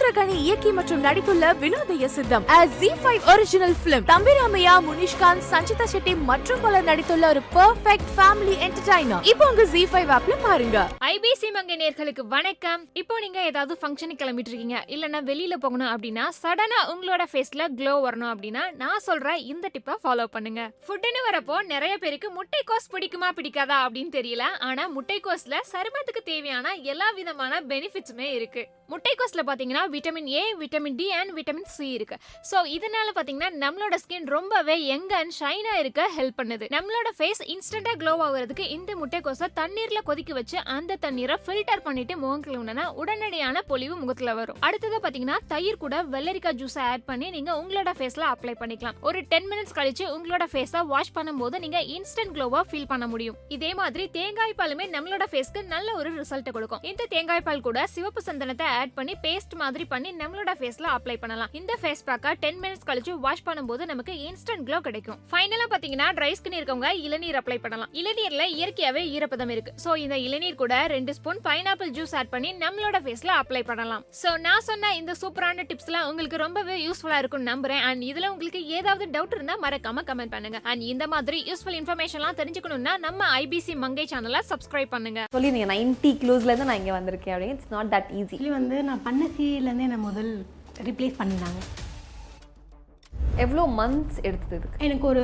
சமுத்திரகனி இயக்கி மற்றும் நடித்துள்ள வினோதய சித்தம் G five original film Thambiramaiah Munishkanth Sanchita Shetty மற்றும் பலர் நடித்துள்ள ஒரு பெர்ஃபெக்ட் ஃபேமிலி என்டர்டைனர் இப்போ உங்க ஜி ஃபைவ் ஆப்ல பாருங்க. ஐபிசி மங்க நேர்களுக்கு வணக்கம். இப்போ நீங்க ஏதாவது ஃபங்க்ஷனுக்கு கிளம்பிட்டு இருக்கீங்க இல்லனா வெளியில போகணும் அப்படின்னா சடனா உங்களோட ஃபேஸ்ல க்ளோ வரணும் அப்படின்னா நான் சொல்ற இந்த டிப்பை ஃபாலோ பண்ணுங்க. ஃபுட்னு வரப்போ நிறைய பேருக்கு முட்டைக்கோஸ் பிடிக்குமா பிடிக்காதா அப்படின்னு தெரியல. ஆனா முட்டைக்கோஸ்ல சருமத்துக்கு தேவையான எல்லா விதமான பெனிஃபிட்ஸுமே இருக்கு. முட்டைக்கோஸில் பார்த்தீங்கன்னா vitamin A vitamin D and vitamin C இருக்கு. ஸோ இதனால பார்த்தீங்கன்னா நம்மளோட ஸ்கின் ரொம்பவே யங் அண்ட் ஷைனாக இருக்க ஹெல்ப் பண்ணுது. நம்மளோட ஃபேஸ் இன்ஸ்டண்ட்டாக க்ளோ ஆகுறதுக்கு இந்த முட்டைக்கோஸை தண்ணீரில் கொதிக்க வச்சு அந்த தண்ணீரை ஃபில்டர் பண்ணிட்டு முகம் கழுவுனா உடனடியான பொலிவு முகத்தில் வரும். அடுத்தது பார்த்தீங்கன்னா தயிர் கூட வெள்ளரிக்காய் ஜூஸை ஆட் பண்ணி நீங்கள் உங்களோட ஃபேஸில் அப்ளை பண்ணிக்கலாம். ஒரு டென் மினிட்ஸ் கழிச்சு உங்களோட ஃபேஸை வாஷ் பண்ணும்போது நீங்கள் இன்ஸ்டன்ட் க்ளோவாக ஃபீல் பண்ண முடியும். இதே மாதிரி தேங்காய் பாலுமே நம்மளோட ஃபேஸ்க்கு நல்ல ஒரு ரிசல்ட் கொடுக்கும். இந்த தேங்காய் பால் கூட சிவப்பு சந்தனத்தை ஆட் பண்ணி பேஸ்ட் மாதிரி பண்ணி நம்மளோட ஃபேஸ்ல அப்ளை பண்ணலாம். இந்த ஃபேஸ் பேக்கை டென் மினிட்ஸ் கழிச்சு வாஷ் பண்ணும்போது நமக்கு இன்ஸ்டன்ட் க்ளோ கிடைக்கும். ஃபைனலா பாத்தீங்கன்னா ட்ரை ஸ்கின் இருக்கவங்க இளநீர் அப்ளை பண்ணலாம். இளநீர்ல இயற்கையாவே ஈரப்பதம் இருக்கு. சோ இந்த இளநீர் கூட ரெண்டு ஸ்பூன் பைனாப்பிள் ஜூஸ் ஆட் பண்ணி நம்மளோட ஃபேஸ்ல அப்ளை பண்ணலாம். சோ நான் சொன்ன இந்த சூப்பரான டிப்ஸ்லாம் உங்களுக்கு ரொம்பவே யூஸ்ஃபுல்லா இருக்கும்னு நம்புறேன். அண்ட் இதுல உங்களுக்கு ஏதாவது டவுட் இருந்தா மறக்காம கமெண்ட் பண்ணுங்க. அண்ட் இந்த மாதிரி யூஸ்ஃபுல் இன்ஃபர்மேஷன்லாம் தெரிஞ்சுக்கணும்னா நம்ம ஐபிசி மங்கை சேனலை சப்ஸ்கிரைப் பண்ணுங்க. சொல்லி நீங்கள் நைன்ட்டி கிலோஸ்லேருந்து நான் இங்கே வந்திருக்கேன் அப்படின்னு. It's not that easy actually வந்து நான் பண்ண சீரியல்லேருந்தே என்னை முதல் ரிப்ளேஸ் பண்ணினாங்க. எவ்வளோ மந்த்ஸ் எடுத்தது இதுக்கு? எனக்கு ஒரு